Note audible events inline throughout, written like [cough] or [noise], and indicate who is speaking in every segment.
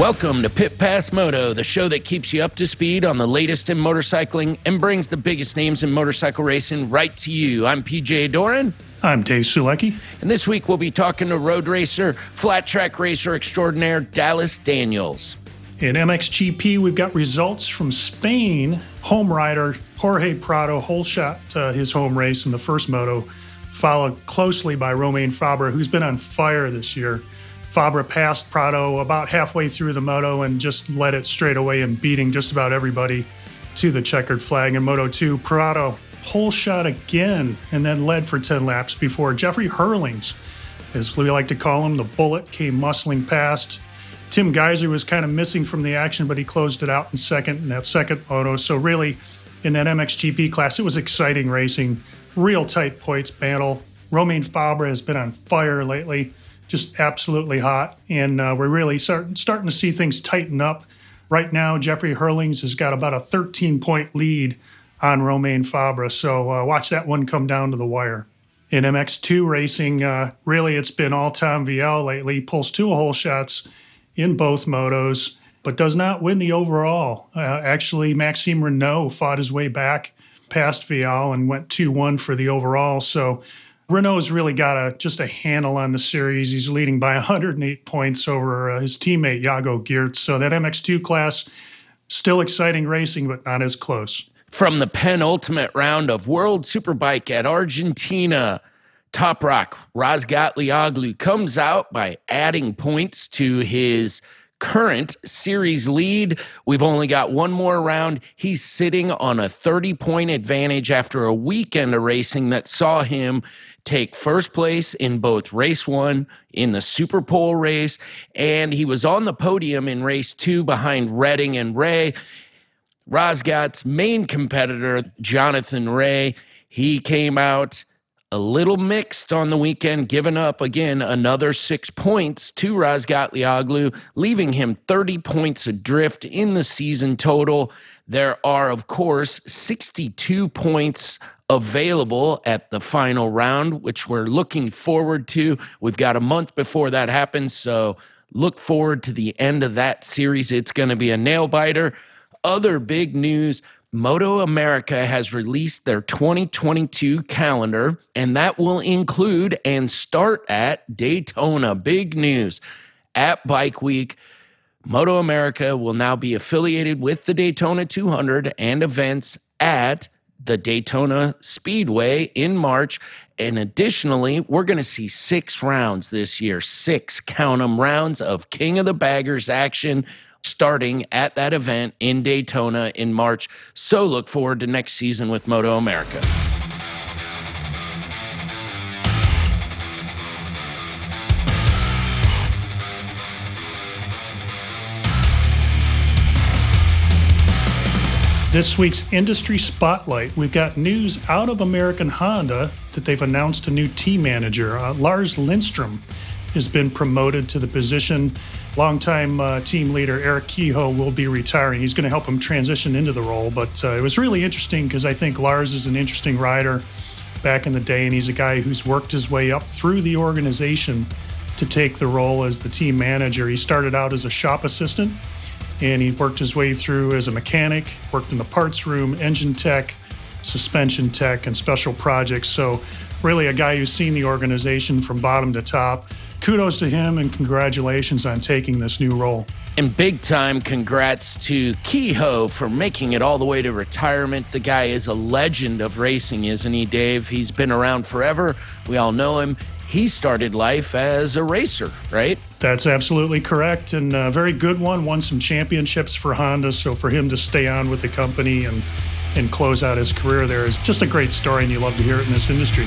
Speaker 1: Welcome to Pit Pass Moto, the show that keeps you up to speed on the latest in motorcycling and brings the biggest names in motorcycle racing right to you. I'm PJ Doran.
Speaker 2: I'm Dave Sulecki.
Speaker 1: And this week we'll be talking to road racer, flat track racer extraordinaire Dallas Daniels.
Speaker 2: In MXGP, we've got results from Spain. Home rider Jorge Prado hole shot uh, his home race in the first moto, followed closely by Romain Febvre, who's been on fire this year. Febvre passed Prado about halfway through the moto and just led it straight away and beating just about everybody to the checkered flag. In Moto 2, Prado hole shot again and then led for 10 laps before Jeffrey Herlings, as we like to call him, the bullet came muscling past. Tim Gajser was kind of missing from the action, but he closed it out in second in that second moto. So, really, in that MXGP class, it was exciting racing, real tight points battle. Romain Febvre has been on fire lately just absolutely hot. And uh, we're really start, starting to see things tighten up. Right now, Jeffrey Herlings has got about a 13 point lead on Romain Febvre. So uh, watch that one come down to the wire. In MX2 racing, uh, really it's been all Tom Vialle lately. Pulls two hole shots in both motos, but does not win the overall. Uh, actually, Maxime Renaux fought his way back past Vialle and went 2 1 for the overall. So Renaux's really got a just a handle on the series. He's leading by [laughs] 108 points over uh, his teammate Jago Geerts. So that MX2 class, still exciting racing, but not as close.
Speaker 1: From the penultimate round of World Superbike at Argentina, Toprak Razgatlioglu comes out by adding points to his current series lead. We've only got one more round. He's sitting on a 30 point advantage after a weekend of racing that saw him take first place in both race one in the Super Pole race, and he was on the podium in race two behind Redding and Rea. Razgat's main competitor, Jonathan Rea, he came out a little mixed on the weekend, giving up again another six points to Razgatlioglu, leaving him 30 points adrift in the season total. There are, of course, 62 points available at the final round, which we're looking forward to. We've got a month before that happens, so look forward to the end of that series. It's going to be a nail biter. Other big news Moto America has released their 2022 calendar, and that will include and start at Daytona. Big news at Bike Week. Moto America will now be affiliated with the Daytona 200 and events at the Daytona Speedway in March. And additionally, we're going to see six rounds this year, six count them rounds of King of the Baggers action starting at that event in Daytona in March. So look forward to next season with Moto America.
Speaker 2: This week's industry spotlight, we've got news out of American Honda that they've announced a new team manager. Uh, Lars Lindstrom has been promoted to the position longtime uh, team leader Eric Kehoe will be retiring. He's going to help him transition into the role. But uh, it was really interesting because I think Lars is an interesting rider back in the day, and he's a guy who's worked his way up through the organization to take the role as the team manager. He started out as a shop assistant, and he worked his way through as a mechanic, worked in the parts room, engine tech, suspension tech, and special projects. So, really, a guy who's seen the organization from bottom to top kudos to him and congratulations on taking this new role.
Speaker 1: And big time congrats to Kehoe for making it all the way to retirement. The guy is a legend of racing, isn't he, Dave? He's been around forever. We all know him. he started life as a racer, right?
Speaker 2: That's absolutely correct. And a very good one. Won some championships for Honda. So for him to stay on with the company and, and close out his career there is just a great story. And you love to hear it in this industry.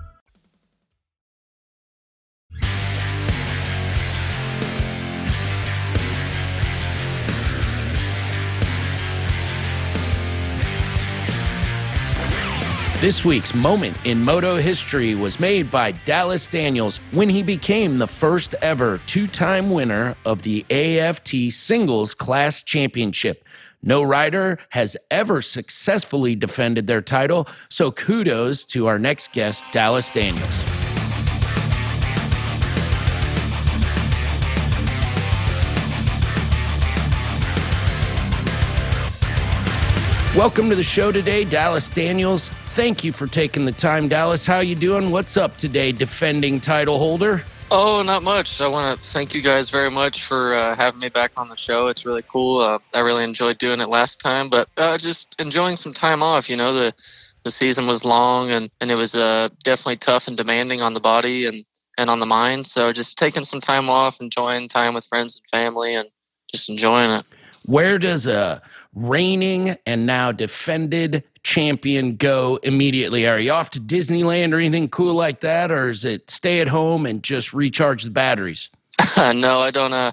Speaker 1: This week's moment in moto history was made by Dallas Daniels when he became the first ever two time winner of the AFT Singles Class Championship. No rider has ever successfully defended their title, so kudos to our next guest, Dallas Daniels. Welcome to the show today, Dallas Daniels. Thank you for taking the time, Dallas. How you doing? What's up today, defending title holder?
Speaker 3: Oh, not much. I want to thank you guys very much for uh, having me back on the show. It's really cool. Uh, I really enjoyed doing it last time, but uh, just enjoying some time off. You know, the the season was long and and it was uh, definitely tough and demanding on the body and and on the mind. So just taking some time off, enjoying time with friends and family, and just enjoying it.
Speaker 1: Where does a reigning and now defended champion go immediately? Are you off to Disneyland or anything cool like that, or is it stay at home and just recharge the batteries? [laughs]
Speaker 3: no, I don't. Uh,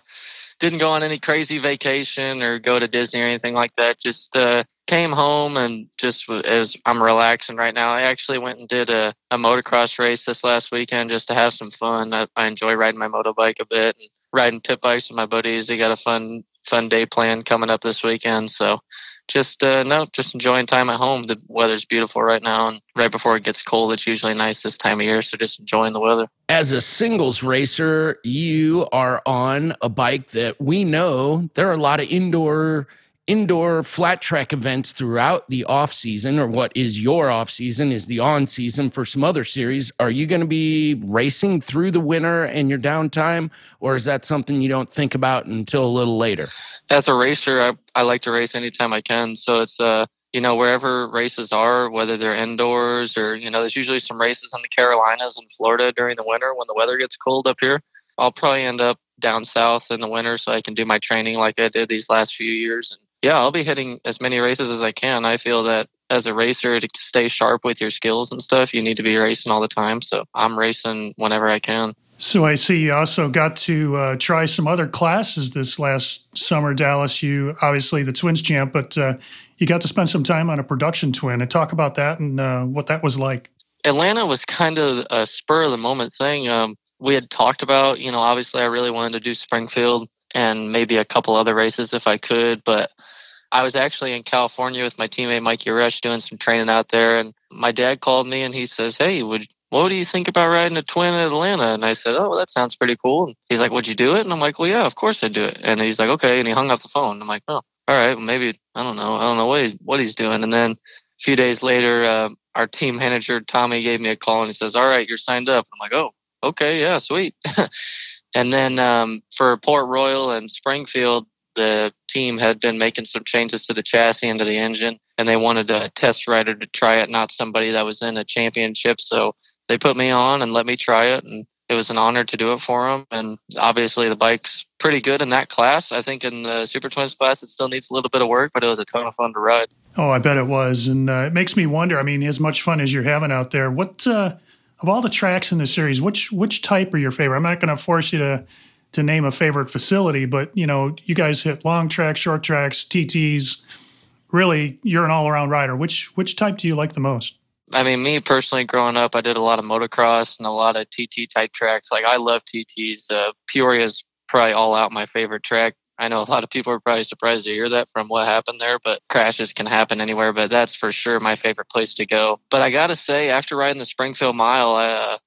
Speaker 3: didn't go on any crazy vacation or go to Disney or anything like that. Just uh, came home and just as I'm relaxing right now. I actually went and did a, a motocross race this last weekend just to have some fun. I, I enjoy riding my motorbike a bit and riding pit bikes with my buddies. They got a fun fun day planned coming up this weekend. So just uh, no, just enjoying time at home. The weather's beautiful right now, and right before it gets cold, it's usually nice this time of year. So just enjoying the weather.
Speaker 1: As a singles racer, you are on a bike that we know there are a lot of indoor indoor flat track events throughout the off season or what is your off season is the on season for some other series. Are you going to be racing through the winter and your downtime or is that something you don't think about until a little later?
Speaker 3: As a racer i, I like to race anytime i can. So it's uh you know wherever races are whether they're indoors or you know there's usually some races in the carolinas and florida during the winter when the weather gets cold up here. I'll probably end up down south in the winter so i can do my training like i did these last few years and yeah, I'll be hitting as many races as I can. I feel that as a racer to stay sharp with your skills and stuff, you need to be racing all the time. So I'm racing whenever I can.
Speaker 2: So I see you also got to uh, try some other classes this last summer, Dallas. You obviously the twins champ, but uh, you got to spend some time on a production twin and talk about that and uh, what that was like.
Speaker 3: Atlanta was kind of a spur of the moment thing. Um, we had talked about, you know, obviously I really wanted to do Springfield and maybe a couple other races if I could, but I was actually in California with my teammate Mikey Rush doing some training out there, and my dad called me and he says, "Hey, would what do you think about riding a twin in Atlanta?" And I said, "Oh, that sounds pretty cool." And he's like, "Would you do it?" And I'm like, "Well, yeah, of course I'd do it." And he's like, "Okay," and he hung up the phone. I'm like, "Oh, all right, well, maybe I don't know, I don't know what he, what he's doing." And then a few days later, uh, our team manager Tommy gave me a call and he says, "All right, you're signed up." I'm like, "Oh, okay, yeah, sweet." [laughs] and then um, for Port Royal and Springfield, the team had been making some changes to the chassis and to the engine, and they wanted a test rider to try it, not somebody that was in a championship. So they put me on and let me try it, and it was an honor to do it for them. And obviously, the bike's pretty good in that class. I think in the Super Twins class, it still needs a little bit of work, but it was a ton of fun to ride.
Speaker 2: Oh, I bet it was, and uh, it makes me wonder. I mean, as much fun as you're having out there, what uh, of all the tracks in the series, which which type are your favorite? I'm not going to force you to to name a favorite facility, but you know, you guys hit long tracks, short tracks, TTs. Really, you're an all-around rider. Which which type do you like the most?
Speaker 3: I mean, me personally, growing up, I did a lot of motocross and a lot of TT type tracks. Like I love TTs. Uh, Peoria is probably all out my favorite track. I know a lot of people are probably surprised to hear that from what happened there, but crashes can happen anywhere. But that's for sure my favorite place to go. But I got to say, after riding the Springfield Mile, uh,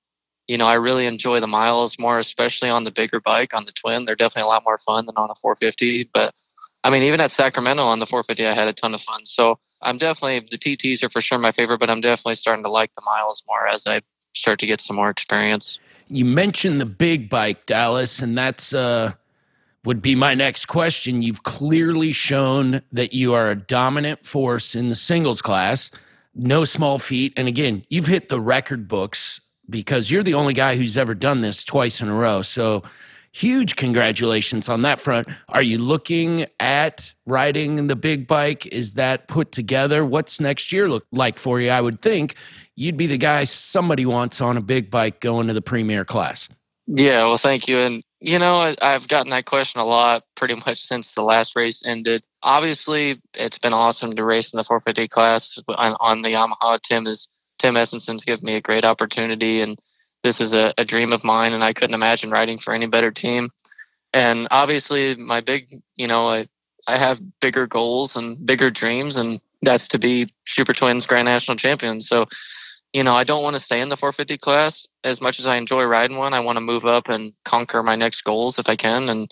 Speaker 3: you know, I really enjoy the miles more, especially on the bigger bike, on the twin. They're definitely a lot more fun than on a 450. But I mean, even at Sacramento on the 450, I had a ton of fun. So I'm definitely, the TTs are for sure my favorite, but I'm definitely starting to like the miles more as I start to get some more experience.
Speaker 1: You mentioned the big bike, Dallas, and that's, uh, would be my next question. You've clearly shown that you are a dominant force in the singles class, no small feat. And again, you've hit the record books because you're the only guy who's ever done this twice in a row. So, huge congratulations on that front. Are you looking at riding the big bike? Is that put together? What's next year look like for you? I would think you'd be the guy somebody wants on a big bike going to the premier class.
Speaker 3: Yeah, well, thank you. And, you know, I've gotten that question a lot pretty much since the last race ended. Obviously, it's been awesome to race in the 450 class on, on the Yamaha. Tim is Tim Estenson's given me a great opportunity, and this is a, a dream of mine, and I couldn't imagine riding for any better team. And obviously, my big, you know, I, I have bigger goals and bigger dreams, and that's to be Super Twins Grand National Champion. So, you know, I don't want to stay in the 450 class as much as I enjoy riding one. I want to move up and conquer my next goals if I can. And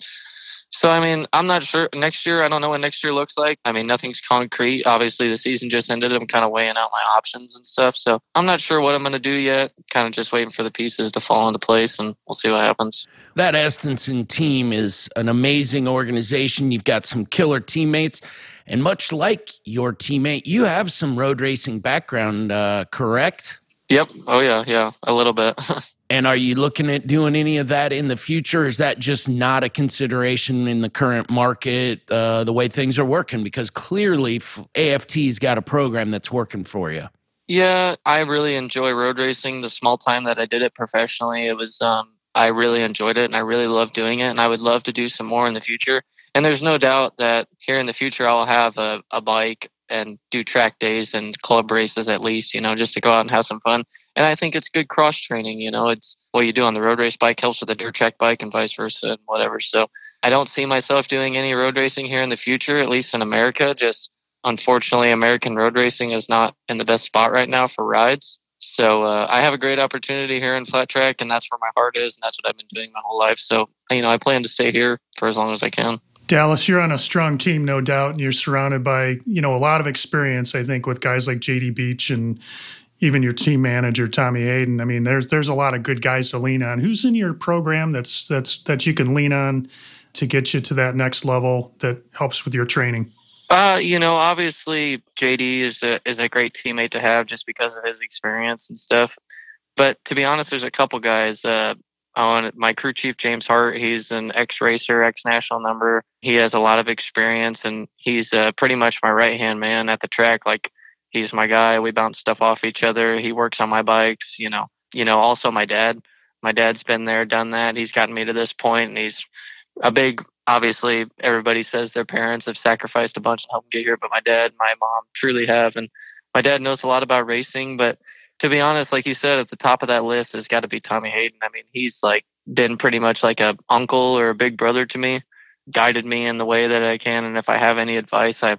Speaker 3: so, I mean, I'm not sure. Next year, I don't know what next year looks like. I mean, nothing's concrete. Obviously, the season just ended. I'm kind of weighing out my options and stuff. So, I'm not sure what I'm going to do yet. Kind of just waiting for the pieces to fall into place and we'll see what happens.
Speaker 1: That Estenson team is an amazing organization. You've got some killer teammates. And much like your teammate, you have some road racing background, uh, correct?
Speaker 3: Yep. Oh, yeah. Yeah. A little bit. [laughs]
Speaker 1: And are you looking at doing any of that in the future? Is that just not a consideration in the current market, uh, the way things are working? Because clearly, AFT's got a program that's working for you.
Speaker 3: Yeah, I really enjoy road racing. The small time that I did it professionally, it was um, I really enjoyed it and I really love doing it. And I would love to do some more in the future. And there's no doubt that here in the future, I'll have a, a bike and do track days and club races at least, you know, just to go out and have some fun. And I think it's good cross training. You know, it's what you do on the road race bike helps with the dirt track bike and vice versa and whatever. So I don't see myself doing any road racing here in the future, at least in America. Just unfortunately, American road racing is not in the best spot right now for rides. So uh, I have a great opportunity here in flat track, and that's where my heart is, and that's what I've been doing my whole life. So you know, I plan to stay here for as long as I can.
Speaker 2: Dallas, you're on a strong team, no doubt, and you're surrounded by you know a lot of experience. I think with guys like JD Beach and even your team manager Tommy Hayden. I mean, there's there's a lot of good guys to lean on. Who's in your program that's that's that you can lean on to get you to that next level that helps with your training?
Speaker 3: Uh, you know, obviously JD is a is a great teammate to have just because of his experience and stuff. But to be honest, there's a couple guys. Uh, on my crew chief James Hart, he's an ex racer, ex national number. He has a lot of experience, and he's uh, pretty much my right hand man at the track. Like he's my guy. We bounce stuff off each other. He works on my bikes, you know. You know, also my dad. My dad's been there, done that. He's gotten me to this point and he's a big obviously everybody says their parents have sacrificed a bunch to help get here, but my dad, my mom truly have. And my dad knows a lot about racing, but to be honest, like you said, at the top of that list has got to be Tommy Hayden. I mean, he's like been pretty much like a uncle or a big brother to me, guided me in the way that I can. And if I have any advice, I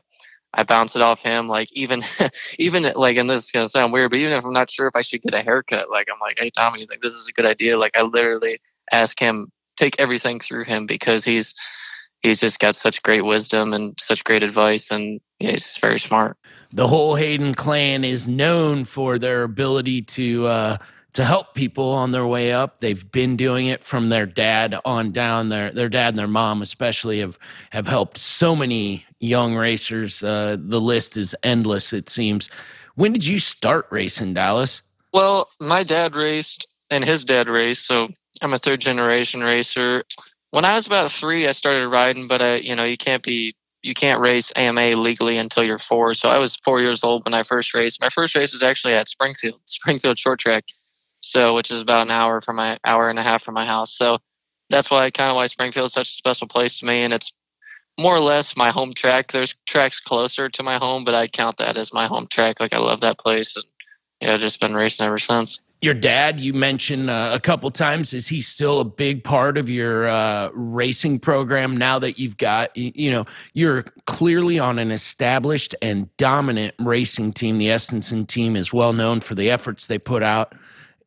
Speaker 3: I bounce it off him. Like even, [laughs] even like, and this is gonna sound weird, but even if I'm not sure if I should get a haircut, like I'm like, hey Tommy, you think this is a good idea? Like I literally ask him, take everything through him because he's he's just got such great wisdom and such great advice, and yeah, he's very smart.
Speaker 1: The whole Hayden clan is known for their ability to. Uh, to help people on their way up. They've been doing it from their dad on down. Their their dad and their mom especially have have helped so many young racers. Uh, the list is endless. It seems. When did you start racing, Dallas?
Speaker 3: Well, my dad raced and his dad raced, so I'm a third generation racer. When I was about three, I started riding, but I, you know, you can't be you can't race AMA legally until you're four. So I was four years old when I first raced. My first race was actually at Springfield, [laughs] Springfield Short Track so which is about an hour from my hour and a half from my house. So that's why kind of why Springfield is such a special place to me, and it's more or less my home track. There's tracks closer to my home, but I count that as my home track. Like I love that place, and yeah, just been racing ever since.
Speaker 1: Your dad, you mentioned uh, a couple times, is he still a big part of your uh, racing program now that you've got, you know, you're clearly on an established and dominant racing team. The Estenson team is well known for the efforts they put out.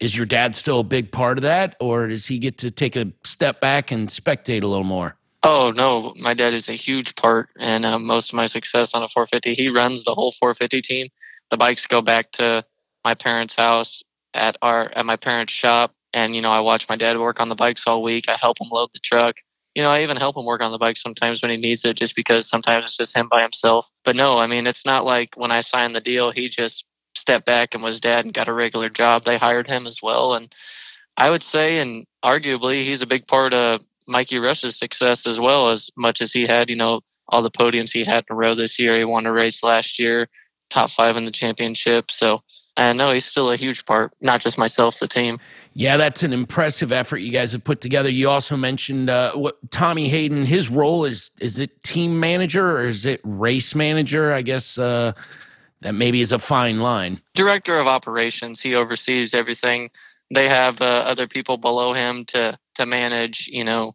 Speaker 1: Is your dad still a big part of that, or does he get to take a step back and spectate a little more?
Speaker 3: Oh no, my dad is a huge part and uh, most of my success on a 450. He runs the whole 450 team. The bikes go back to my parents' house at our at my parents' shop, and you know I watch my dad work on the bikes all week. I help him load the truck. You know, I even help him work on the bike sometimes when he needs it, just because sometimes it's just him by himself. But no, I mean it's not like when I signed the deal, he just stepped back and was dad and got a regular job. They hired him as well, and I would say, and arguably, he's a big part of Mikey Rush's success as well, as much as he had, you know, all the podiums he had in a row this year. He won a race last year, top five in the championship. So I know he's still a huge part, not just myself, the team.
Speaker 1: Yeah, that's an impressive effort you guys have put together. You also mentioned uh, what Tommy Hayden. His role is is it team manager or is it race manager? I guess uh, that maybe is a fine line.
Speaker 3: Director of operations. He oversees everything. They have uh, other people below him to to manage. You know,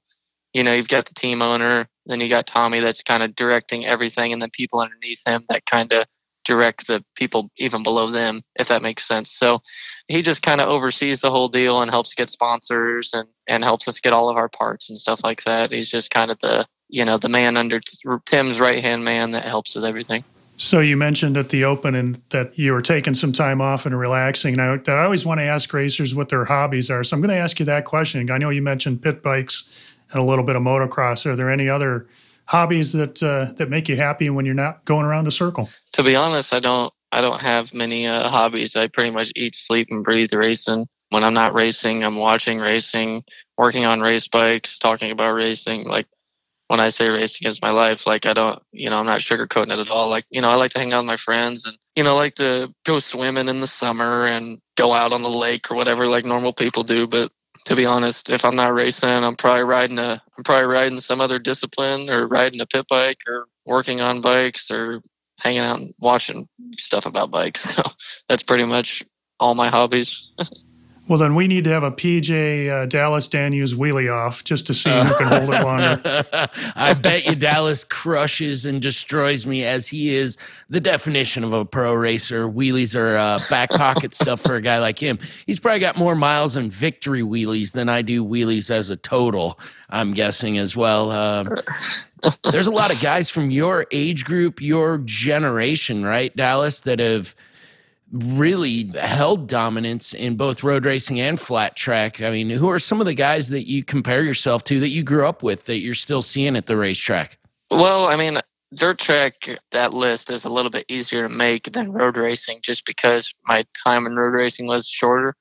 Speaker 3: you know, you've got the team owner, then you got Tommy that's kind of directing everything, and then people underneath him that kind of direct the people even below them, if that makes sense. So he just kind of oversees the whole deal and helps get sponsors and and helps us get all of our parts and stuff like that. He's just kind of the you know the man under Tim's right hand man that helps with everything.
Speaker 2: So you mentioned at the open and that you were taking some time off and relaxing. And I, I always want to ask racers what their hobbies are. So I'm going to ask you that question. I know you mentioned pit bikes and a little bit of motocross. Are there any other hobbies that uh, that make you happy when you're not going around a circle?
Speaker 3: To be honest, I don't. I don't have many uh, hobbies. I pretty much eat, sleep, and breathe racing. When I'm not racing, I'm watching racing, working on race bikes, talking about racing. Like when I say racing is my life, like I don't, you know, I'm not sugarcoating it at all. Like, you know, I like to hang out with my friends and, you know, like to go swimming in the summer and go out on the lake or whatever like normal people do. But to be honest, if I'm not racing, I'm probably riding a, I'm probably riding some other discipline or riding a pit bike or working on bikes or hanging out and watching stuff about bikes. [laughs] So that's pretty much all my hobbies.
Speaker 2: Well, then we need to have a PJ uh, Dallas Daniels wheelie off just to see who can hold it longer. [laughs]
Speaker 1: I bet you Dallas crushes and destroys me as he is the definition of a pro racer. Wheelies are uh, back pocket stuff for a guy like him. He's probably got more miles and victory wheelies than I do wheelies as a total, I'm guessing as well. Uh, there's a lot of guys from your age group, your generation, right, Dallas, that have – really held dominance in both road racing and flat track. I mean, who are some of the guys that you compare yourself to that you grew up with that you're still seeing at the racetrack?
Speaker 3: Well, I mean, dirt track, that list is a little bit easier to make than road racing just because my time in road racing was shorter.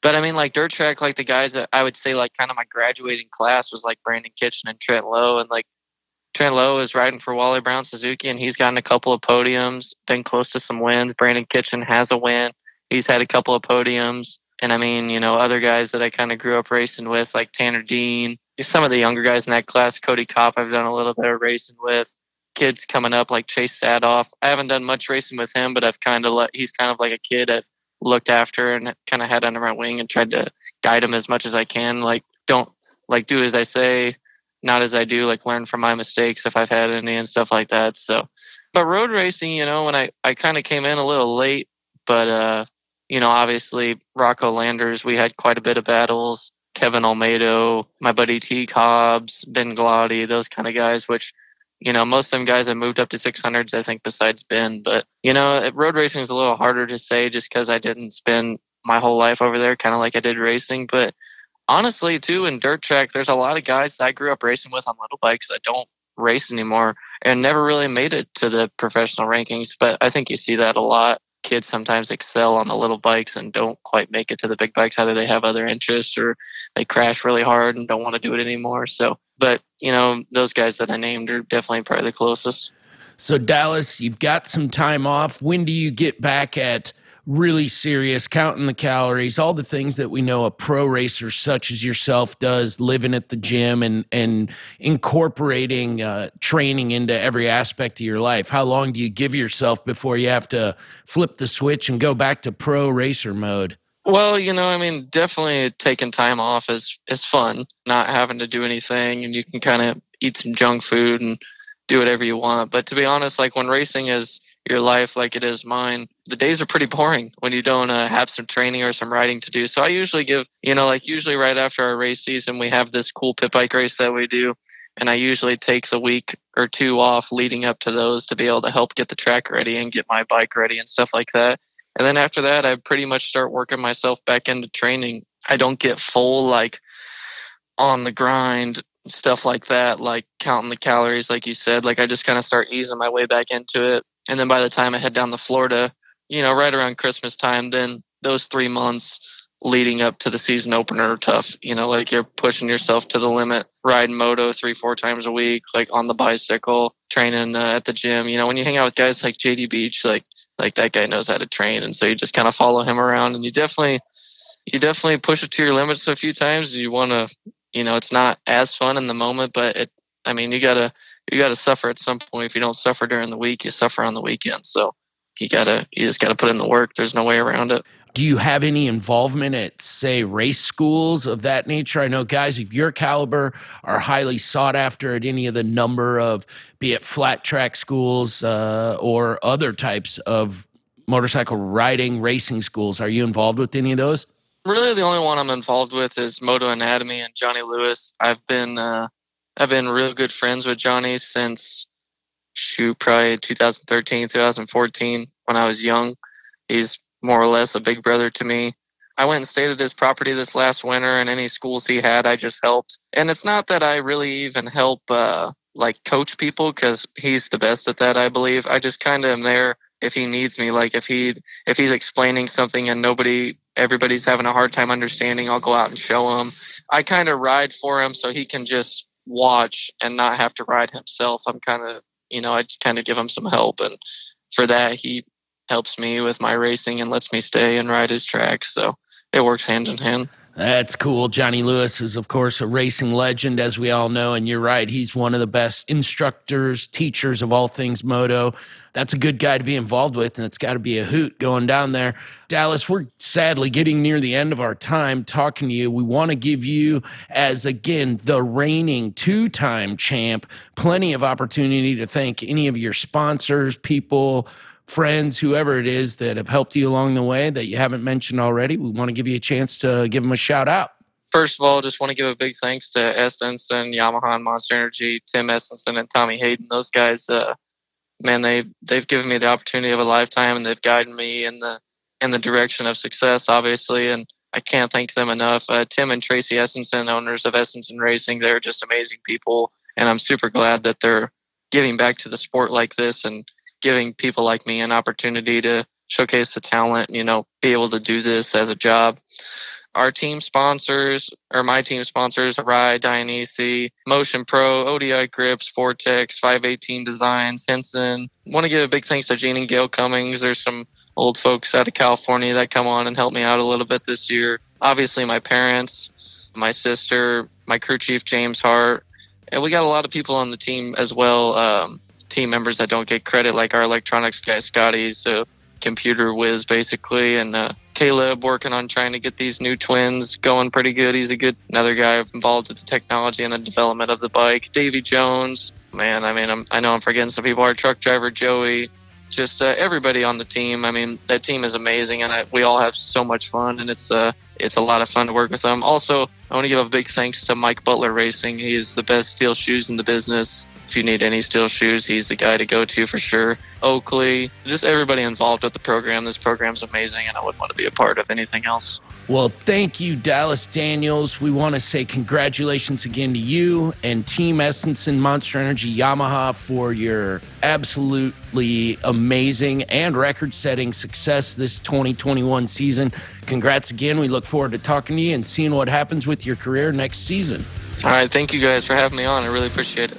Speaker 3: But I mean, like dirt track, like the guys that I would say, like kind of my graduating class was like Brandon Kitchen and Trent Lowe, and like Trent Lowe is riding for Wally Brown Suzuki, and he's gotten a couple of podiums, been close to some wins. Brandon Kitchen has a win. He's had a couple of podiums. And I mean, you know, other guys that I kind of grew up racing with, like Tanner Dean, some of the younger guys in that class, Cody Kopp, I've done a little bit of racing with. Kids coming up like Chase Saathoff. I haven't done much racing with him, but I've kind of let, he's kind of like a kid I've looked after and kind of had under my wing and tried to guide him as much as I can. Like, don't, like, do as I say, not as I do like learn from my mistakes if I've had any and stuff like that. So, but road racing, you know, when I I kind of came in a little late, but uh, you know, obviously Rocco Landers, we had quite a bit of battles. Kevin Olmedo, my buddy Teagg Hobbs, Ben Gloddy, those kind of guys, which you know, most of them guys have moved up to 600s, I think, besides Ben. But, you know, road racing is a little harder to say just because I didn't spend my whole life over there, kind of like I did racing. But honestly, too, in dirt track, there's a lot of guys that I grew up racing with on little bikes that don't race anymore and never really made it to the professional rankings. But I think you see that a lot. Kids sometimes excel on the little bikes and don't quite make it to the big bikes. Either they have other interests or they crash really hard and don't want to do it anymore. So, but you know, those guys that I named are definitely probably the closest.
Speaker 1: So, Dallas, you've got some time off. When do you get back at really serious, counting the calories, all the things that we know a pro racer such as yourself does, living at the gym and and incorporating uh, training into every aspect of your life. How long do you give yourself before you have to flip the switch and go back to pro racer mode?
Speaker 3: Well, you know, I mean, definitely taking time off is is fun. Not having to do anything, and you can kind of eat some junk food and do whatever you want. But to be honest, like when racing is your life like it is mine, the days are pretty boring when you don't uh, have some training or some riding to do. So I usually give, you know, like usually right after our race season, we have this cool pit bike race that we do. And I usually take the week or two off leading up to those to be able to help get the track ready and get my bike ready and stuff like that. And then after that, I pretty much start working myself back into training. I don't get full like on the grind stuff like that, like counting the calories, like you said. Like I just kind of start easing my way back into it. And then by the time I head down to Florida, you know, right around Christmas time, then those three months leading up to the season opener are tough. You know, like you're pushing yourself to the limit, riding moto three, four times a week, like on the bicycle, training uh, at the gym. You know, when you hang out with guys like JD Beach, like like that guy knows how to train, and so you just kind of follow him around, and you definitely you definitely push it to your limits a few times. You want to you know it's not as fun in the moment but it i mean you gotta you gotta suffer at some point. If you don't suffer during the week you suffer on the weekend. So you gotta you just gotta put in the work. There's no way around it.
Speaker 1: Do you have any involvement at say race schools of that nature? I know guys of your caliber are highly sought after at any of the number of be it flat track schools uh, or other types of motorcycle riding racing schools. Are you involved with any of those?
Speaker 3: Really the only one I'm involved with is Moto Anatomy and Johnny Lewis. I've been uh, I've been real good friends with Johnny since shoot probably 2013 2014 when I was young. He's more or less a big brother to me. I went and stayed at his property this last winter, and any schools he had, I just helped. And it's not that I really even help uh, like coach people because he's the best at that, I believe. I just kind of am there if he needs me. Like if he if he's explaining something and nobody everybody's having a hard time understanding, I'll go out and show him. I kind of ride for him so he can just watch and not have to ride himself. I'm kind of, you know, I kind of give him some help. And for that, he helps me with my racing and lets me stay and ride his tracks. So it works hand in hand.
Speaker 1: That's cool. Johnny Lewis is, of course, a racing legend, as we all know. And you're right, he's one of the best instructors, teachers of all things moto. That's a good guy to be involved with, and it's got to be a hoot going down there. Dallas, we're sadly getting near the end of our time talking to you. We want to give you, as again, the reigning two time champ, plenty of opportunity to thank any of your sponsors, people friends, whoever it is that have helped you along the way that you haven't mentioned already, we want to give you a chance to give them a shout out.
Speaker 3: First of all, just want to give a big thanks to Estenson, Yamaha, and Monster Energy, Tim Estenson, and Tommy Hayden. Those guys, uh, man, they they've given me the opportunity of a lifetime, and they've guided me in the in the direction of success, obviously. And I can't thank them enough. Uh, Tim and Tracy Estenson, owners of Estenson Racing, they're just amazing people, and I'm super glad that they're giving back to the sport like this and giving people like me an opportunity to showcase the talent, you know, be able to do this as a job. Our team sponsors, or my team sponsors, Ride, Dainese, Motion Pro, ODI Grips, Vortex, 518 Designs, Henson. Want to give a big thanks to Gene and Gail Cummings. There's some old folks out of California that come on and help me out a little bit this year. Obviously, my parents, my sister, my crew chief, James Hart. And we got a lot of people on the team as well. Um, team members that don't get credit, like our electronics guy Scotty's a computer whiz basically, and uh, Caleb working on trying to get these new twins going pretty good. He's a good another guy involved with the technology and the development of the bike. Davy Jones, man, I mean, I'm, I know I'm forgetting some people. Our truck driver Joey, just uh, everybody on the team. I mean, that team is amazing, and I, we all have so much fun, and it's uh, it's a lot of fun to work with them. Also, I want to give a big thanks to Mike Butler Racing. He is the best steel shoes in the business. If you need any steel shoes, he's the guy to go to for sure. Oakley, just everybody involved with the program. This program's amazing, and I wouldn't want to be a part of anything else.
Speaker 1: Well, thank you, Dallas Daniels. We want to say congratulations again to you and Team Estenson Monster Energy Yamaha for your absolutely amazing and record setting success this 2021 season. Congrats again. We look forward to talking to you and seeing what happens with your career next season.
Speaker 3: All right. Thank you guys for having me on. I really appreciate it.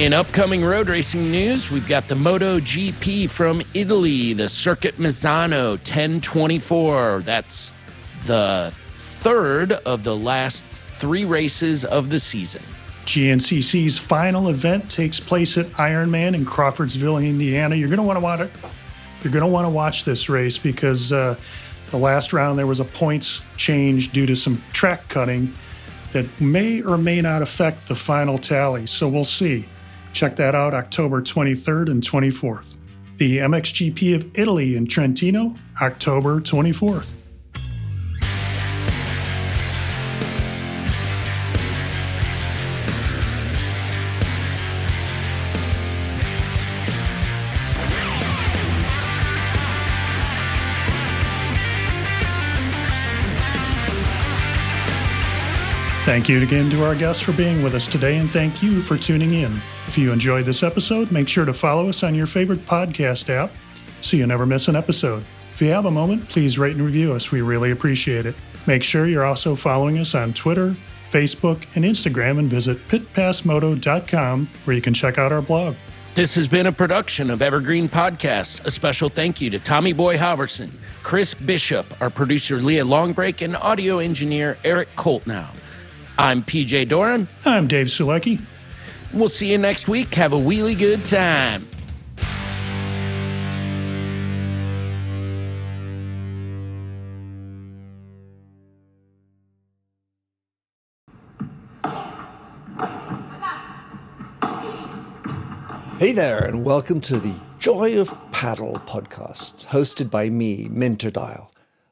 Speaker 1: In upcoming road racing news, we've got the MotoGP from Italy, the Circuit Misano 1024. That's the third of the last three races of the season.
Speaker 2: GNCC's final event takes place at Ironman in Crawfordsville, Indiana. You're going to want to want to You're going to want to watch this race because uh, the last round there was a points change due to some track cutting that may or may not affect the final tally. So we'll see. Check that out October 23rd and 24th. The MXGP of Italy in Trentino, October 24th. Thank you again to our guests for being with us today, and thank you for tuning in. If you enjoyed this episode, make sure to follow us on your favorite podcast app so you never miss an episode. If you have a moment, please rate and review us. We really appreciate it. Make sure you're also following us on Twitter, Facebook, and Instagram, and visit pitpassmoto.com where you can check out our blog.
Speaker 1: This has been a production of Evergreen Podcast. A special thank you to Tommy Boy Halverson, Chris Bishop, our producer Leah Longbrake, and audio engineer Eric Koltnow. I'm PJ Doran.
Speaker 2: I'm Dave Sulecki.
Speaker 1: We'll see you next week. Have a really good time.
Speaker 4: Hey there, and welcome to the Joy of Paddle podcast, hosted by me, Minter Dial